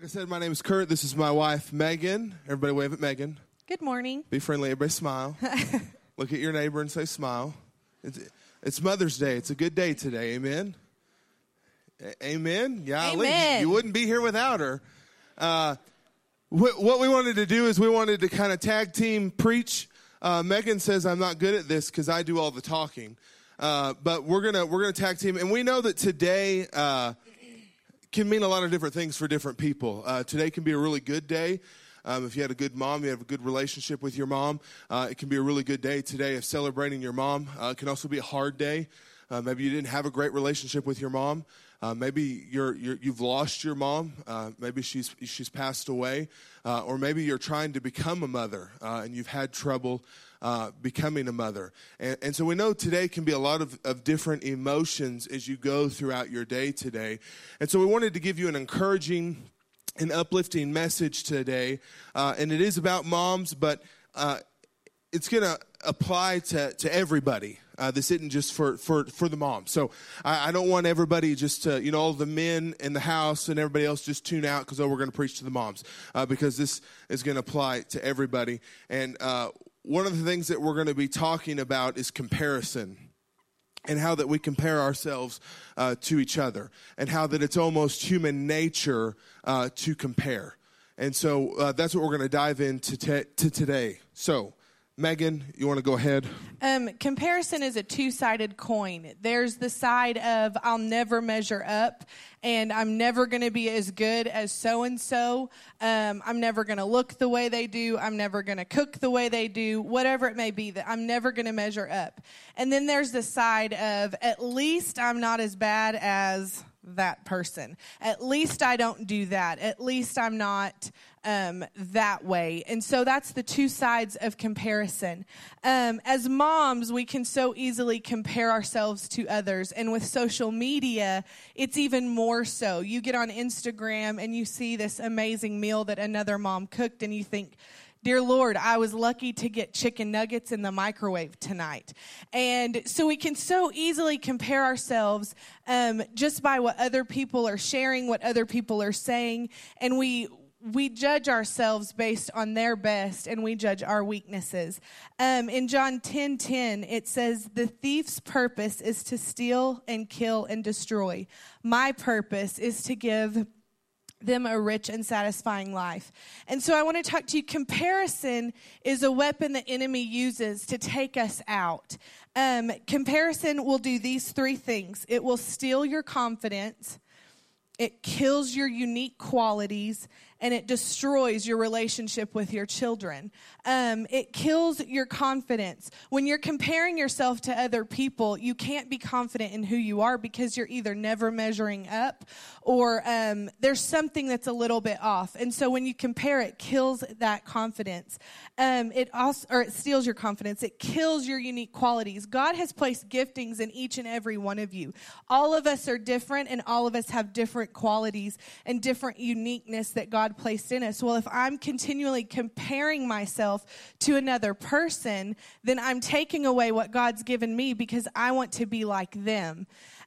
Like I said, my name is Kurt. This is my wife, Megan. Everybody wave at Megan. Good morning. Be friendly. Everybody smile. Look at your neighbor and say smile. It's, it's Mother's Day. It's a good day today. Amen. A- Amen. Yeah, Amen. you wouldn't be here without her. Uh, what, what we wanted to do is we wanted to kind of tag team preach. Uh, Megan says I'm not good at this because I do all the talking, uh, but we're gonna we're gonna tag team, and we know that today uh, can mean a lot of different things for different people. Uh, today can be a really good day. Um, if you had a good mom, you have a good relationship with your mom, uh, it can be a really good day today of celebrating your mom. Uh, it can also be a hard day. Uh, maybe you didn't have a great relationship with your mom. Uh, maybe you're, you're, you've lost your mom. Uh, maybe she's, she's passed away. Uh, or maybe you're trying to become a mother and you've had trouble uh, becoming a mother. And, and so we know today can be a lot of, of different emotions as you go throughout your day today. And so we wanted to give you an encouraging and uplifting message today. Uh, and it is about moms, but it's going to apply to, to everybody. Uh, this isn't just for, for, for the mom. So I, I, don't want everybody just to, you know, all the men in the house and everybody else just tune out because, oh, we're going to preach to the moms. Uh, because this is going to apply to everybody. And uh, one of the things that we're going to be talking about is comparison and how that we compare ourselves uh, to each other and how that it's almost human nature uh, to compare. And so uh, that's what we're going to dive into t- to today. So, Megan, you want to go ahead? Um, comparison is a two sided coin. There's the side of I'll never measure up and I'm never going to be as good as so and so. I'm never going to look the way they do. I'm never going to cook the way they do, whatever it may be, that I'm never going to measure up. And then there's the side of at least I'm not as bad as that person. At least I don't do that. At least I'm not um, that way. And so that's the two sides of comparison. Um, as moms, we can so easily compare ourselves to others. And with social media, it's even more so. You get on Instagram and you see this amazing meal that another mom cooked, and you think, Dear Lord, I was lucky to get chicken nuggets in the microwave tonight. And so we can so easily compare ourselves um, just by what other people are sharing, what other people are saying. And we, we judge ourselves based on their best and we judge our weaknesses. Um, in John 10 10, it says, The thief's purpose is to steal and kill and destroy. My purpose is to give them a rich and satisfying life. And so I want to talk to you. Comparison is a weapon the enemy uses to take us out. Um, comparison will do these three things it will steal your confidence, it kills your unique qualities, and it destroys your relationship with your children. Um, it kills your confidence. When you're comparing yourself to other people, you can't be confident in who you are because you're either never measuring up or um, there's something that's a little bit off. And so when you compare, it kills that confidence. Um, it also, or it steals your confidence. It kills your unique qualities. God has placed giftings in each and every one of you. All of us are different, and all of us have different qualities and different uniqueness that God placed in us. Well, if I'm continually comparing myself to another person, then I'm taking away what God's given me because I want to be like them.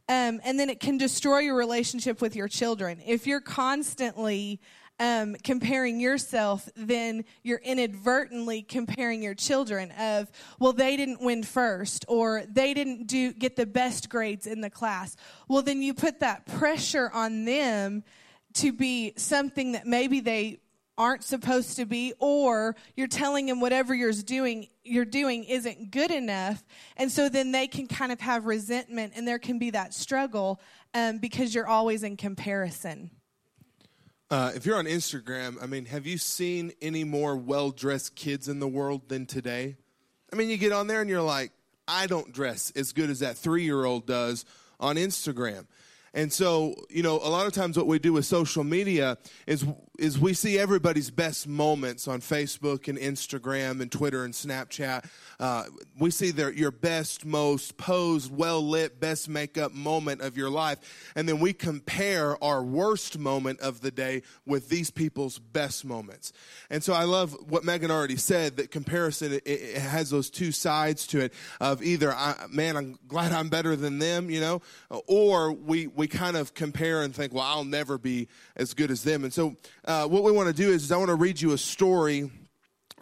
Um, and then it can destroy your relationship with your children. If you're constantly um, comparing yourself, then you're inadvertently comparing your children of, well, they didn't win first, or they didn't do get the best grades in the class. Well, then you put that pressure on them to be something that maybe they aren't supposed to be or you're telling them whatever you're doing you're doing isn't good enough. And so then they can kind of have resentment and there can be that struggle um, because you're always in comparison. Uh, if you're on instagram i mean have you seen any more well-dressed kids in the world than today? I mean you get on there and you're like i don't dress as good as that three-year-old does on instagram and so, you know, a lot of times what we do with social media is is we see everybody's best moments on Facebook and Instagram and Twitter and Snapchat. Uh, we see their your best, most posed, well lit, best makeup moment of your life, and then we compare our worst moment of the day with these people's best moments. And so, I love what Megan already said that comparison it, it has those two sides to it of either, man, I'm glad I'm better than them, you know, or we we kind of compare and think, well, I'll never be as good as them. And so uh, what we want to do is, is I want to read you a story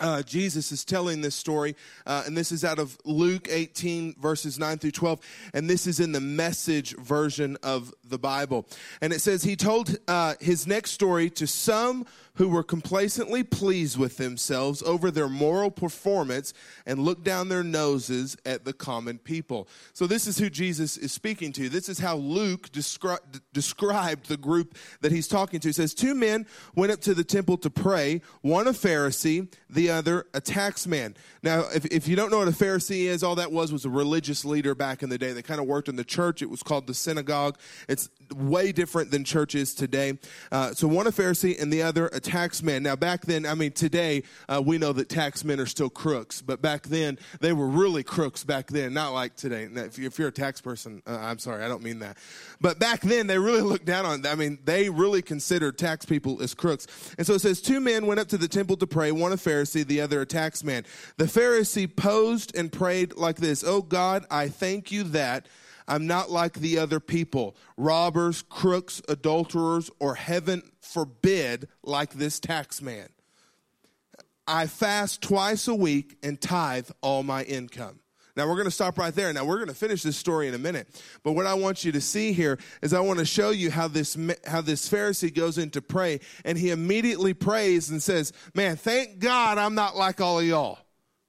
uh, Jesus is telling this story, uh, and this is out of Luke 18, verses 9 through 12, and this is in the message version of the Bible. And it says, He told uh, his next story to some who were complacently pleased with themselves over their moral performance and looked down their noses at the common people. So, this is who Jesus is speaking to. This is how Luke descri- described the group that he's talking to. He says, Two men went up to the temple to pray, one a Pharisee, the other a tax man. Now, if, if you don't know what a Pharisee is, all that was was a religious leader back in the day. They kind of worked in the church. It was called the synagogue. It's way different than churches today. Uh, so, one a Pharisee and the other a tax man. Now, back then, I mean, today uh, we know that tax men are still crooks, but back then they were really crooks back then, not like today. If, you're a tax person, uh, I'm sorry, I don't mean that. But back then they really looked down on, I mean, they really considered tax people as crooks. And so it says, two men went up to the temple to pray, one a Pharisee, the other a tax man. The Pharisee posed and prayed like this Oh God, I thank you that. I'm not like the other people, robbers, crooks, adulterers, or heaven forbid, like this tax man. I fast twice a week and tithe all my income. Now we're going to stop right there. Now we're going to finish this story in a minute. But what I want you to see here is I want to show you how this how this Pharisee goes in to pray and he immediately prays and says, "Man, thank God I'm not like all of y'all."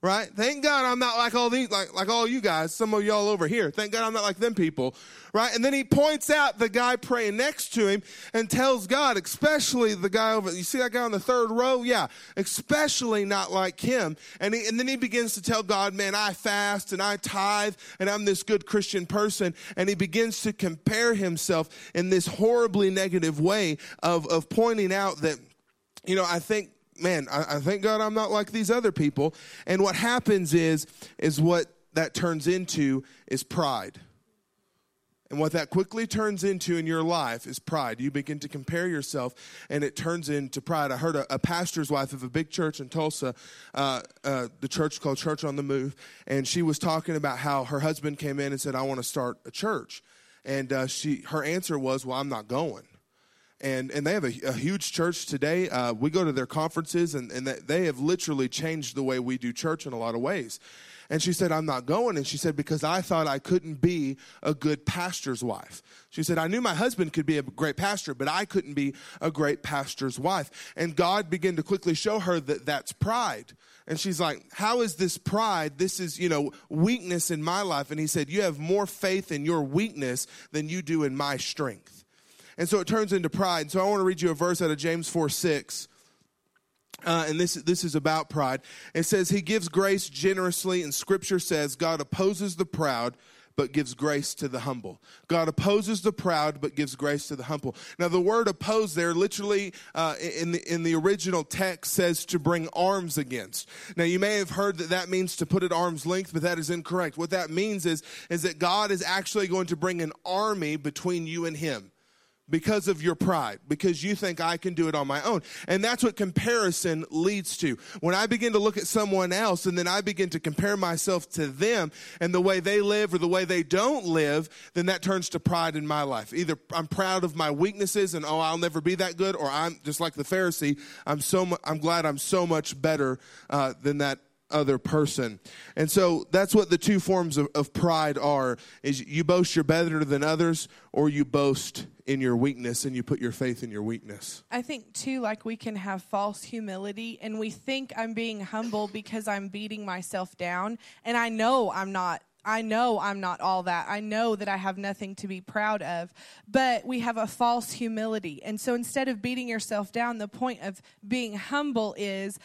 Right? Thank God I'm not like all these, like, like all you guys, some of y'all over here. Thank God I'm not like them people, right? And then he points out the guy praying next to him and tells God, especially the guy over, you see that guy on the third row? Yeah, especially not like him. And, he, and then he begins to tell God, man, I fast and I tithe and I'm this good Christian person. And he begins to compare himself in this horribly negative way of, of pointing out that, you know, I think man, I, I thank God I'm not like these other people. And what happens is, is what that turns into is pride. And what that quickly turns into in your life is pride. You begin to compare yourself, and it turns into pride. I heard a, a pastor's wife of a big church in Tulsa, uh, uh, the church called Church on the Move, and she was talking about how her husband came in and said, "I want to start a church," and uh, she her answer was, "Well, I'm not going." And and they have a, a huge church today. Uh, we go to their conferences, and and they have literally changed the way we do church in a lot of ways. And she said, I'm not going. And she said, because I thought I couldn't be a good pastor's wife. She said, I knew my husband could be a great pastor, but I couldn't be a great pastor's wife. And God began to quickly show her that that's pride. And she's like, How is this pride? This is, you know, weakness in my life. And he said, You have more faith in your weakness than you do in my strength. And so it turns into pride. And So I want to read you a verse out of James 4 6. Uh, and this, this is about pride. It says, He gives grace generously, and Scripture says, God opposes the proud, but gives grace to the humble. God opposes the proud, but gives grace to the humble. Now, the word oppose there literally uh, in, the, in the original text says to bring arms against. Now, you may have heard that that means to put at arm's length, but that is incorrect. What that means is, is that God is actually going to bring an army between you and Him because of your pride, because you think I can do it on my own. And that's what comparison leads to. When I begin to look at someone else and then I begin to compare myself to them and the way they live or the way they don't live, then that turns to pride in my life. Either I'm proud of my weaknesses and oh, I'll never be that good, or I'm just like the Pharisee. I'm so mu- I'm glad I'm so much better uh, than that other person. And so that's what the two forms of, of, pride are is you boast you're better than others or you boast in your weakness and you put your faith in your weakness. I think too like we can have false humility and we think I'm being humble because I'm beating myself down and I know I'm not I know I'm not all that. I know that I have nothing to be proud of. But we have a false humility. And so instead of beating yourself down, the point of being humble is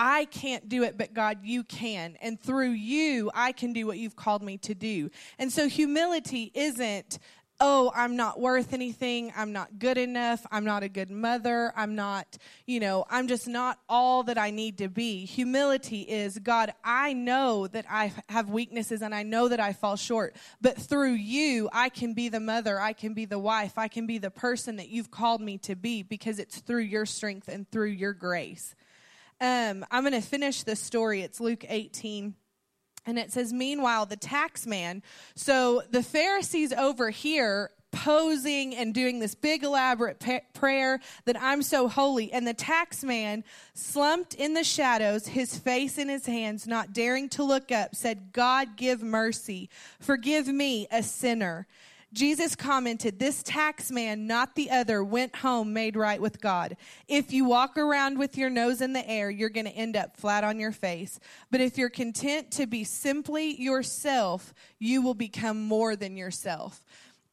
I can't do it, but God, you can. And through you, I can do what you've called me to do. And so humility isn't, oh, I'm not worth anything. I'm not good enough. I'm not a good mother. I'm not, you know, I'm just not all that I need to be. Humility is, God, I know that I have weaknesses and I know that I fall short, but through you, I can be the mother. I can be the wife. I can be the person that you've called me to be because it's through your strength and through your grace. Um, I'm going to finish this story. It's Luke 18. And it says, Meanwhile, the tax man, so the Pharisees over here posing and doing this big elaborate pa- prayer that I'm so holy. And the tax man, slumped in the shadows, his face in his hands, not daring to look up, said, God, give mercy. Forgive me, a sinner. Jesus commented, This tax man, not the other, went home made right with God. If you walk around with your nose in the air, you're going to end up flat on your face. But if you're content to be simply yourself, you will become more than yourself.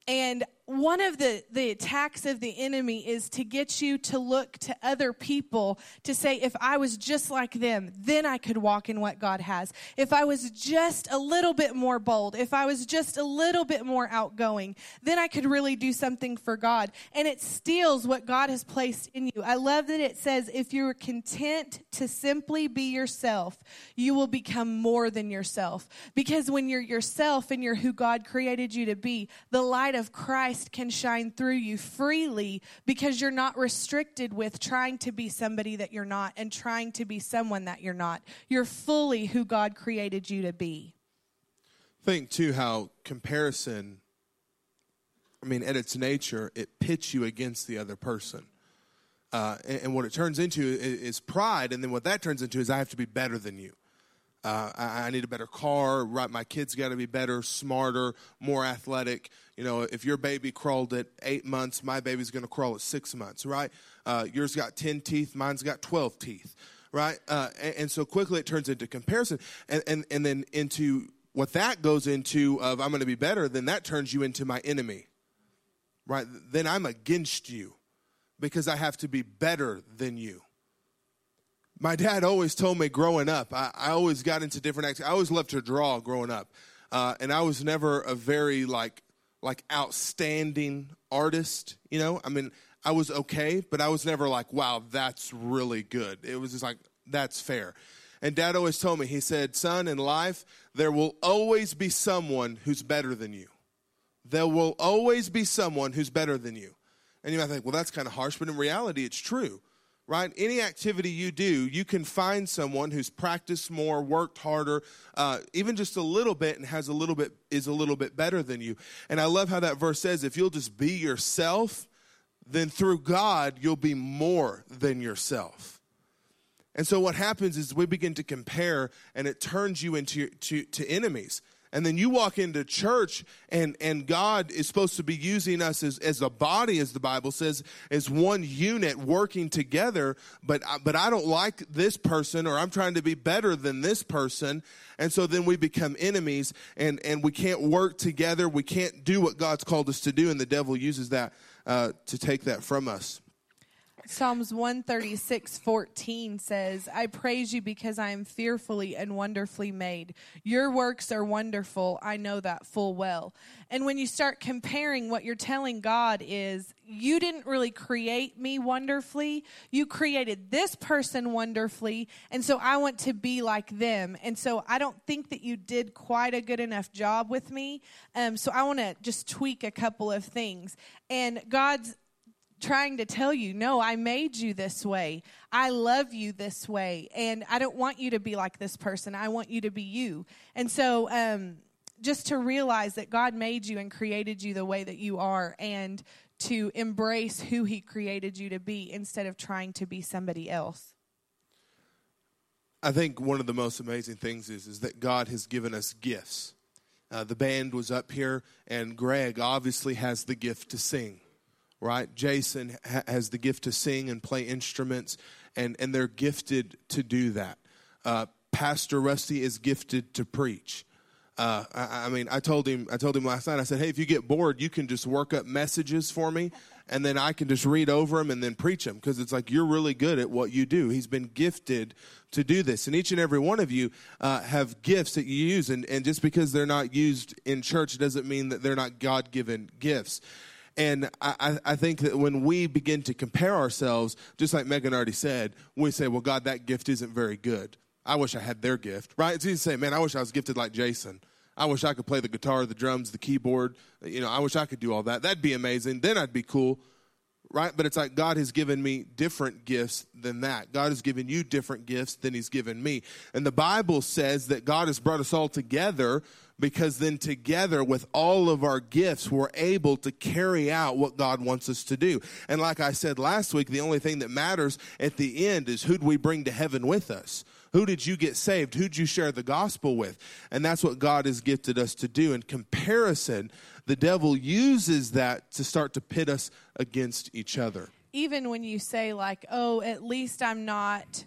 And one of the, the attacks of the enemy is to get you to look to other people to say, if I was just like them, then I could walk in what God has. If I was just a little bit more bold, if I was just a little bit more outgoing, then I could really do something for God. And it steals what God has placed in you. I love that it says, if you're content to simply be yourself, you will become more than yourself. Because when you're yourself and you're who God created you to be, the light of Christ Christ can shine through you freely because you're not restricted with trying to be somebody that you're not and trying to be someone that you're not. You're fully who God created you to be. Think, too, how comparison, I mean, at its nature, it pits you against the other person. Uh, and, and, what it turns into is, is pride, and then what that turns into is I have to be better than you. Uh, I, I, need a better car. Right, my kids got to be better, smarter, more athletic. You know, if your baby crawled at eight months, my baby's going to crawl at six months. Right? Uh, yours got ten teeth, mine's got twelve teeth. Right? Uh, and, and, so quickly it turns into comparison, and and and then into what that goes into of I'm going to be better. Then that turns you into my enemy. Right? Then I'm against you because I have to be better than you my dad always told me growing up, I, I always got into different acts. I always loved to draw growing up. Uh, and I was never a very like like outstanding artist, you know? I mean, I was okay, but I was never like, wow, that's really good. It was just like, that's fair. And dad always told me, he said, son, in life, there will always be someone who's better than you. There will always be someone who's better than you. And you might think, well, that's kind of harsh, but in reality, it's true right? Any activity you do, you can find someone who's practiced more, worked harder, uh, even just a little bit, and has a little bit is a little bit better than you. And I love how that verse says, if you'll just be yourself, then through God you'll be more than yourself. And so what happens is we begin to compare, and it turns you into to, to enemies. And then you walk into church, and, and God is supposed to be using us as, as a body, as the Bible says, as one unit working together. But, but I don't like this person, or I'm trying to be better than this person. And so then we become enemies, and, and we can't work together. We can't do what God's called us to do, and the devil uses that uh, to take that from us. Psalms 136, 14 says, I praise you because I am fearfully and wonderfully made. Your works are wonderful. I know that full well. And when you start comparing, what you're telling God is, you didn't really create me wonderfully. You created this person wonderfully. And so I want to be like them. And so I don't think that you did quite a good enough job with me. Um, so I want to just tweak a couple of things. And God's trying to tell you, no, I made you this way. I love you this way. And I don't want you to be like this person. I want you to be you. And so, um, just to realize that God made you and created you the way that you are and to embrace who He created you to be instead of trying to be somebody else. I think one of the most amazing things is, is that God has given us gifts. Uh, the band was up here, and Greg obviously has the gift to sing right? Jason ha- has the gift to sing and play instruments, and, and they're gifted to do that. Uh, Pastor Rusty is gifted to preach. Uh, I, I, mean, I told him, I told him last night. I said, "Hey, if you get bored, you can just work up messages for me, and then I can just read over them and then preach them because it's like you're really good at what you do." He's been gifted to do this, and each and every one of you uh, have gifts that you use, and, and just because they're not used in church doesn't mean that they're not God given gifts. And I, I think that when we begin to compare ourselves, just like Megan already said, we say, well, God, that gift isn't very good. I wish I had their gift, right? It's easy to say, man, I wish I was gifted like Jason. I wish I could play the guitar, the drums, the keyboard. You know, I wish I could do all that. That'd be amazing. Then I'd be cool. right? But it's like God has given me different gifts than that. God has given you different gifts than He's given me. And the Bible says that God has brought us all together because then together with all of our gifts, we're able to carry out what God wants us to do. And like I said last week, the only thing that matters at the end is who do we bring to heaven with us? Who did you get saved? Who did you share the gospel with? And that's what God has gifted us to do. In comparison, the devil uses that to start to pit us against each other. Even when you say, like, oh, at least I'm not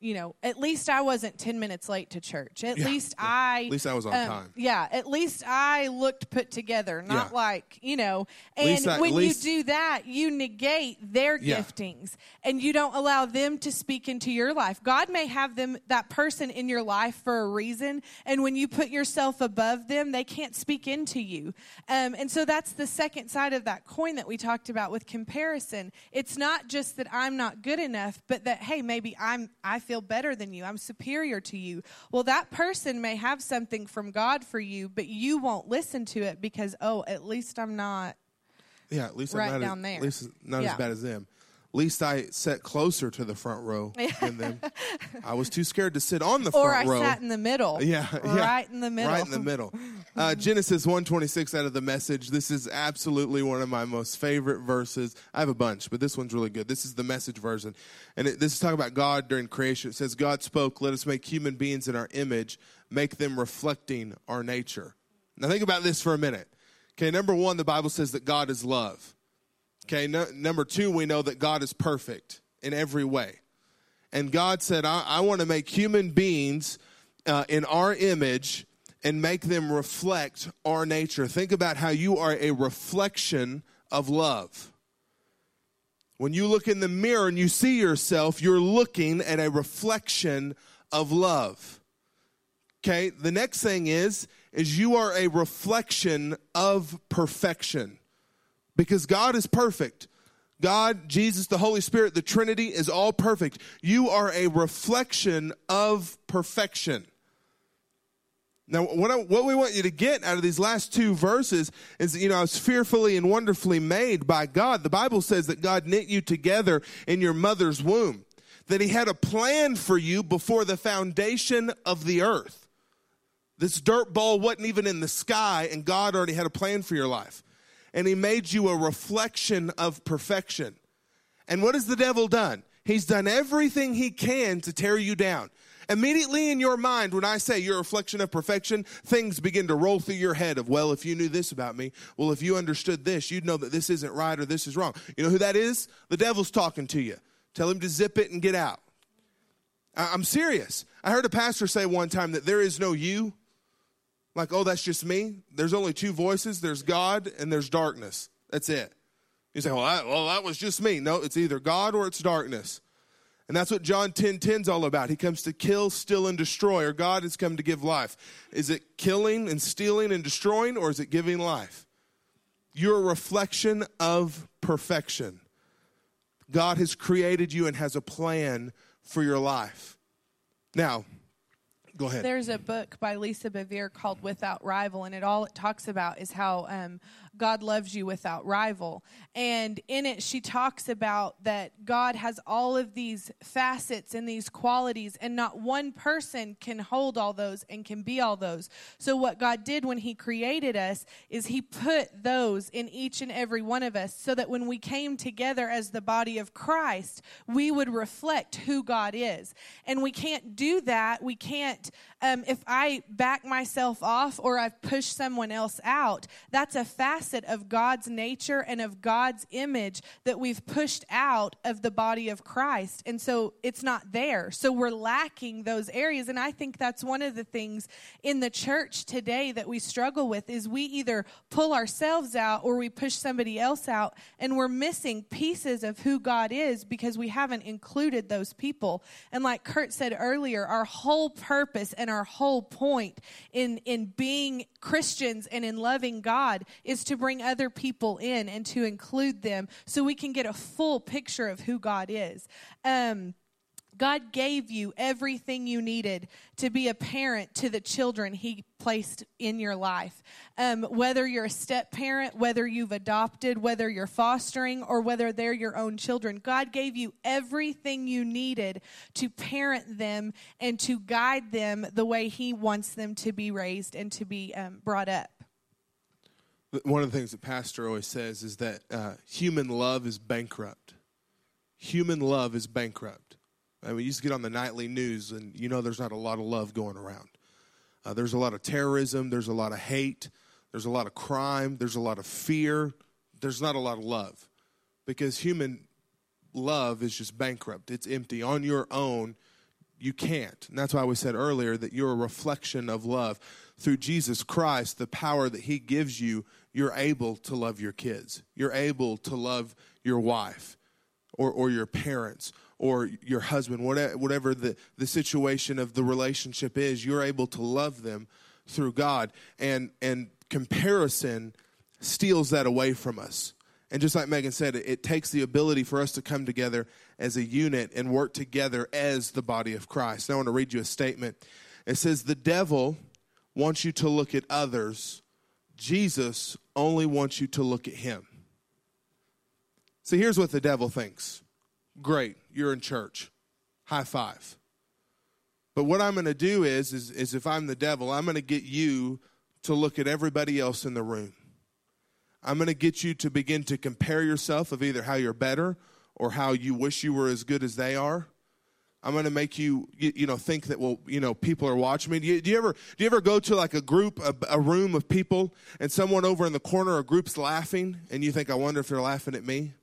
you know, at least I wasn't 10 minutes late to church. At Yeah, least yeah. I. At least I was on um, time. Yeah, at least I looked put together, not Yeah. like, you know. And I- when least- you do that, you negate their giftings and you don't allow them to speak into your life. God may have them, that person in your life for a reason. And when you put yourself above them, they can't speak into you. Um, and so that's the second side of that coin that we talked about with comparison. It's not just that I'm not good enough, but that, hey, maybe I'm, I feel better than you. I'm superior to you. Well, that person may have something from God for you, but you won't listen to it because, oh, at least I'm not. Yeah, at least Right I'm not down as, there. At least not Yeah. as bad as them. At least I sat closer to the front row than them. I was too scared to sit on the Or front I row. Or I sat in the middle. yeah, yeah, Right in the middle. Right in the middle. Uh, Genesis 126 out of the message. This is absolutely one of my most favorite verses. I have a bunch, but this one's really good. This is the message version. And it, this is talking about God during creation. It says, God spoke, let us make human beings in our image, make them reflecting our nature. Now think about this for a minute. Okay, number one, the Bible says that God is love. Okay, no, number two, we know that God is perfect in every way. And God said, I, I want to make human beings uh, in our image and make them reflect our nature. Think about how you are a reflection of love. When you look in the mirror and you see yourself, you're looking at a reflection of love. Okay, the next thing is is you are a reflection of perfection because God is perfect. God, Jesus, the Holy Spirit, the Trinity is all perfect. You are a reflection of perfection. Now, what, I, what we want you to get out of these last two verses is, you know, I was fearfully and wonderfully made by God. The Bible says that God knit you together in your mother's womb, that He had a plan for you before the foundation of the earth. This dirt ball wasn't even in the sky, and God already had a plan for your life. And He made you a reflection of perfection. And what has the devil done? He's done everything he can to tear you down. Immediately in your mind, when I say you're a reflection of perfection, things begin to roll through your head of, well, if you knew this about me, well, if you understood this, you'd know that this isn't right or this is wrong. You know who that is? The devil's talking to you. Tell him to zip it and get out. I- I'm serious. I heard a pastor say one time that there is no you. Like, oh, that's just me. There's only two voices there's God and there's darkness. That's it. You say, well, that, well, that was just me. No, it's either God or it's darkness. And that's what John 10 10 is all about. He comes to kill, steal, and destroy, or God has come to give life. Is it killing and stealing and destroying, or is it giving life? You're a reflection of perfection. God has created you and has a plan for your life. Now, go ahead. There's a book by Lisa Bevere called Without Rival, and it all it talks about is how um, God loves you without rival. And in it, she talks about that God has all of these facets and these qualities, and not one person can hold all those and can be all those. So, what God did when He created us is He put those in each and every one of us so that when we came together as the body of Christ, we would reflect who God is. And we can't do that. We can't, um, if I back myself off or I've pushed someone else out, that's a facet of God's nature and of God's image that we've pushed out of the body of Christ. And so it's not there. So we're lacking those areas. And I think that's one of the things in the church today that we struggle with is we either pull ourselves out or we push somebody else out and we're missing pieces of who God is because we haven't included those people. And like Kurt said earlier, our whole purpose and our whole point in in being Christians and in loving God is to bring other people in and to include them so we can get a full picture of who God is. Um God gave you everything you needed to be a parent to the children He placed in your life. Um, whether you're a step parent, whether you've adopted, whether you're fostering, or whether they're your own children, God gave you everything you needed to parent them and to guide them the way He wants them to be raised and to be um, brought up. One of the things that Pastor always says is that uh, human love is bankrupt. Human love is bankrupt. I mean, you just get on the nightly news and you know there's not a lot of love going around. Uh, there's a lot of terrorism, there's a lot of hate, there's a lot of crime, there's a lot of fear, there's not a lot of love. Because human love is just bankrupt, it's empty. On your own, you can't. And that's why we said earlier that you're a reflection of love. Through Jesus Christ, the power that He gives you, you're able to love your kids. You're able to love your wife or, or your parents or your husband, whatever, whatever the, the situation of the relationship is, you're able to love them through God. And, and comparison steals that away from us. And just like Megan said, it, takes the ability for us to come together as a unit and work together as the body of Christ. Now, I want to read you a statement. It says, The devil wants you to look at others, Jesus only wants you to look at him. See, here's what the devil thinks Great, you're in church. High five. But what I'm going to do is, is, is if I'm the devil, I'm going to get you to look at everybody else in the room. I'm going to get you to begin to compare yourself of either how you're better or how you wish you were as good as they are. I'm going to make you, you, you know, think that well, you know, people are watching me. Do you, do you ever, do you ever go to like a group, a, a, room of people, and someone over in the corner, a group's laughing, and you think, I wonder if they're laughing at me.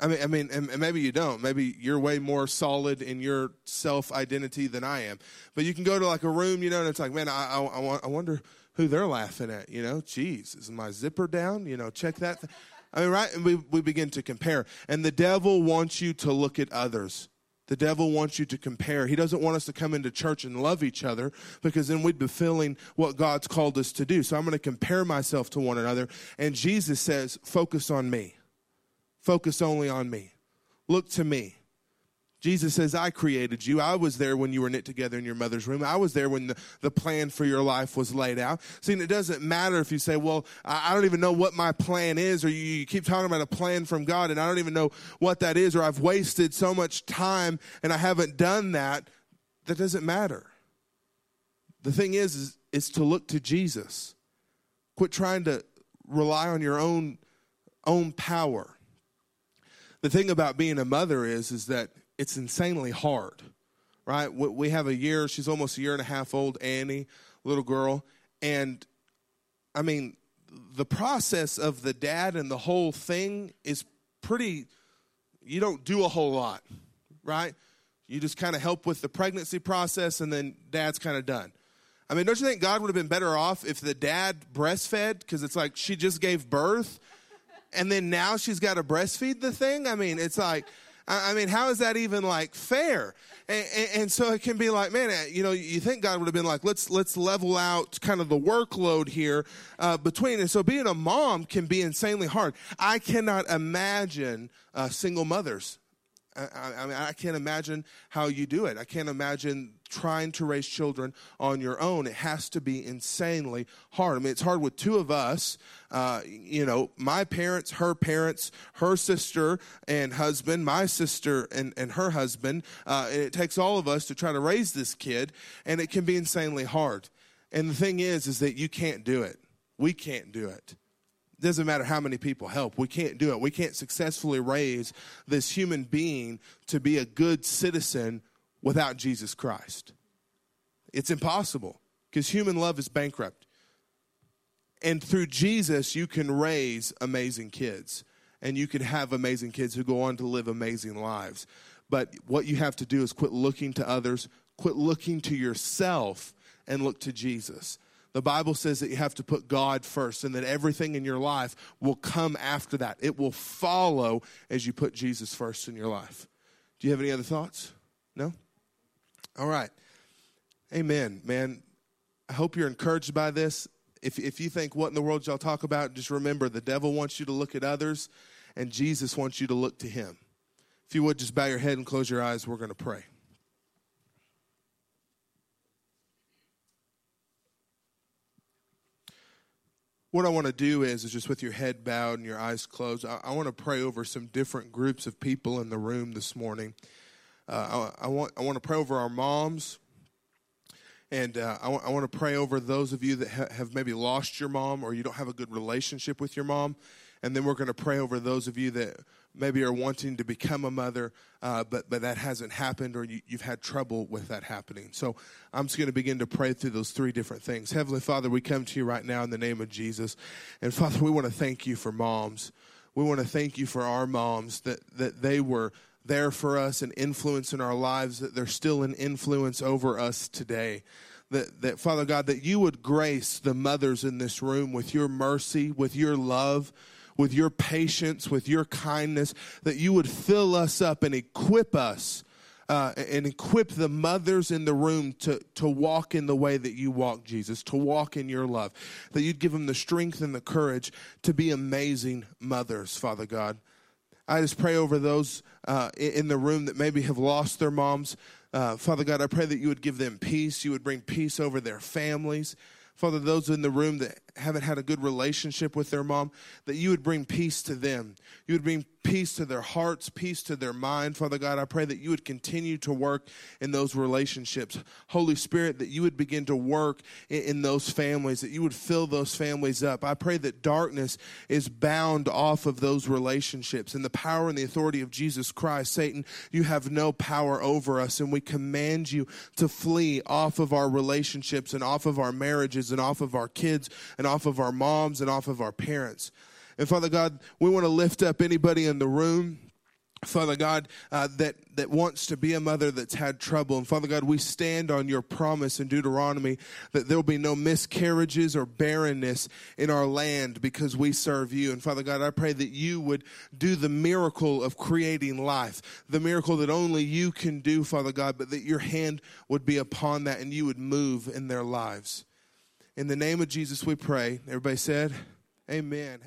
I mean, I mean, and maybe you don't. Maybe you're way more solid in your self identity than I am. But you can go to like a room, you know, and it's like, man, I, I, I wonder who they're laughing at. You know, geez, is my zipper down? You know, check that. Th- I mean, right? And we, we begin to compare. And the devil wants you to look at others. The devil wants you to compare. He doesn't want us to come into church and love each other because then we'd be feeling what God's called us to do. So I'm going to compare myself to one another. And Jesus says, focus on me. Focus only on me. Look to me. Jesus says, I created you. I was there when you were knit together in your mother's room. I was there when the, the plan for your life was laid out. See, it doesn't matter if you say, Well, I, I don't even know what my plan is, or you, you keep talking about a plan from God and I don't even know what that is, or I've wasted so much time and I haven't done that. That doesn't matter. The thing is, is, is to look to Jesus. Quit trying to rely on your own, own power. The thing about being a mother is, is that it's insanely hard, right? We have a year, she's almost a year and a half old, Annie, little girl. And I mean, the process of the dad and the whole thing is pretty, you don't do a whole lot, right? You just kind of help with the pregnancy process and then dad's kind of done. I mean, don't you think God would have been better off if the dad breastfed? Because it's like she just gave birth and then now she's got to breastfeed the thing? I mean, it's like, I mean, how is that even like fair? And, and, and, so it can be like, man, uh, you know, you think God would have been like, let's let's level out kind of the workload here uh, between. And so being a mom can be insanely hard. I cannot imagine uh, single mothers I, I, mean, I can't imagine how you do it. I can't imagine trying to raise children on your own. It has to be insanely hard. I mean, it's hard with two of us. Uh, you know, my parents, her parents, her sister and husband, my sister and, and her husband. Uh, and it takes all of us to try to raise this kid, and it can be insanely hard. And the thing is, is that you can't do it. We can't do it doesn't matter how many people help. We can't do it. We can't successfully raise this human being to be a good citizen without Jesus Christ. It's impossible because human love is bankrupt. And through Jesus, you can raise amazing kids and you can have amazing kids who go on to live amazing lives. But what you have to do is quit looking to others, quit looking to yourself, and look to Jesus. The Bible says that you have to put God first and that everything in your life will come after that. It will follow as you put Jesus first in your life. Do you have any other thoughts? No? All right. Amen, man. I hope you're encouraged by this. If, if you think, what in the world y'all talk about, just remember the devil wants you to look at others and Jesus wants you to look to him. If you would just bow your head and close your eyes, we're going to pray. What I want to do is, is just with your head bowed and your eyes closed, I, I want to pray over some different groups of people in the room this morning. Uh, I, I, want, I want to pray over our moms. And uh, I, w- I want to pray over those of you that ha- have maybe lost your mom or you don't have a good relationship with your mom. And then we're going to pray over those of you that maybe are wanting to become a mother, uh, but, but that hasn't happened or you, you've had trouble with that happening. So I'm just going to begin to pray through those three different things. Heavenly Father, we come to you right now in the name of Jesus. And Father, we want to thank you for moms. We want to thank you for our moms that, that they were there for us and influence in our lives, that they're still an influence over us today that, that Father God, that you would grace the mothers in this room with your mercy, with your love, with your patience, with your kindness, that you would fill us up and equip us uh, and equip the mothers in the room to, to walk in the way that you walk, Jesus, to walk in your love. That you'd give them the strength and the courage to be amazing mothers, Father God. I just pray over those uh, in the room that maybe have lost their moms. Uh, Father God, I pray that you would give them peace. You would bring peace over their families. Father, those in the room that haven't had a good relationship with their mom, that you would bring peace to them. You would bring peace to their hearts, peace to their mind. Father God, I pray that you would continue to work in those relationships. Holy Spirit, that you would begin to work in, in those families, that you would fill those families up. I pray that darkness is bound off of those relationships. In the power and the authority of Jesus Christ, Satan, you have no power over us, and we command you to flee off of our relationships and off of our marriages and off of our kids and off of our moms and off of our parents. And Father God, we want to lift up anybody in the room. Father God, uh, that, that wants to be a mother that's had trouble. And Father God, we stand on your promise in Deuteronomy that there will be no miscarriages or barrenness in our land because we serve you. And Father God, I pray that you would do the miracle of creating life, the miracle that only you can do, Father God, but that your hand would be upon that and you would move in their lives. In the name of Jesus, we pray. Everybody said, Amen.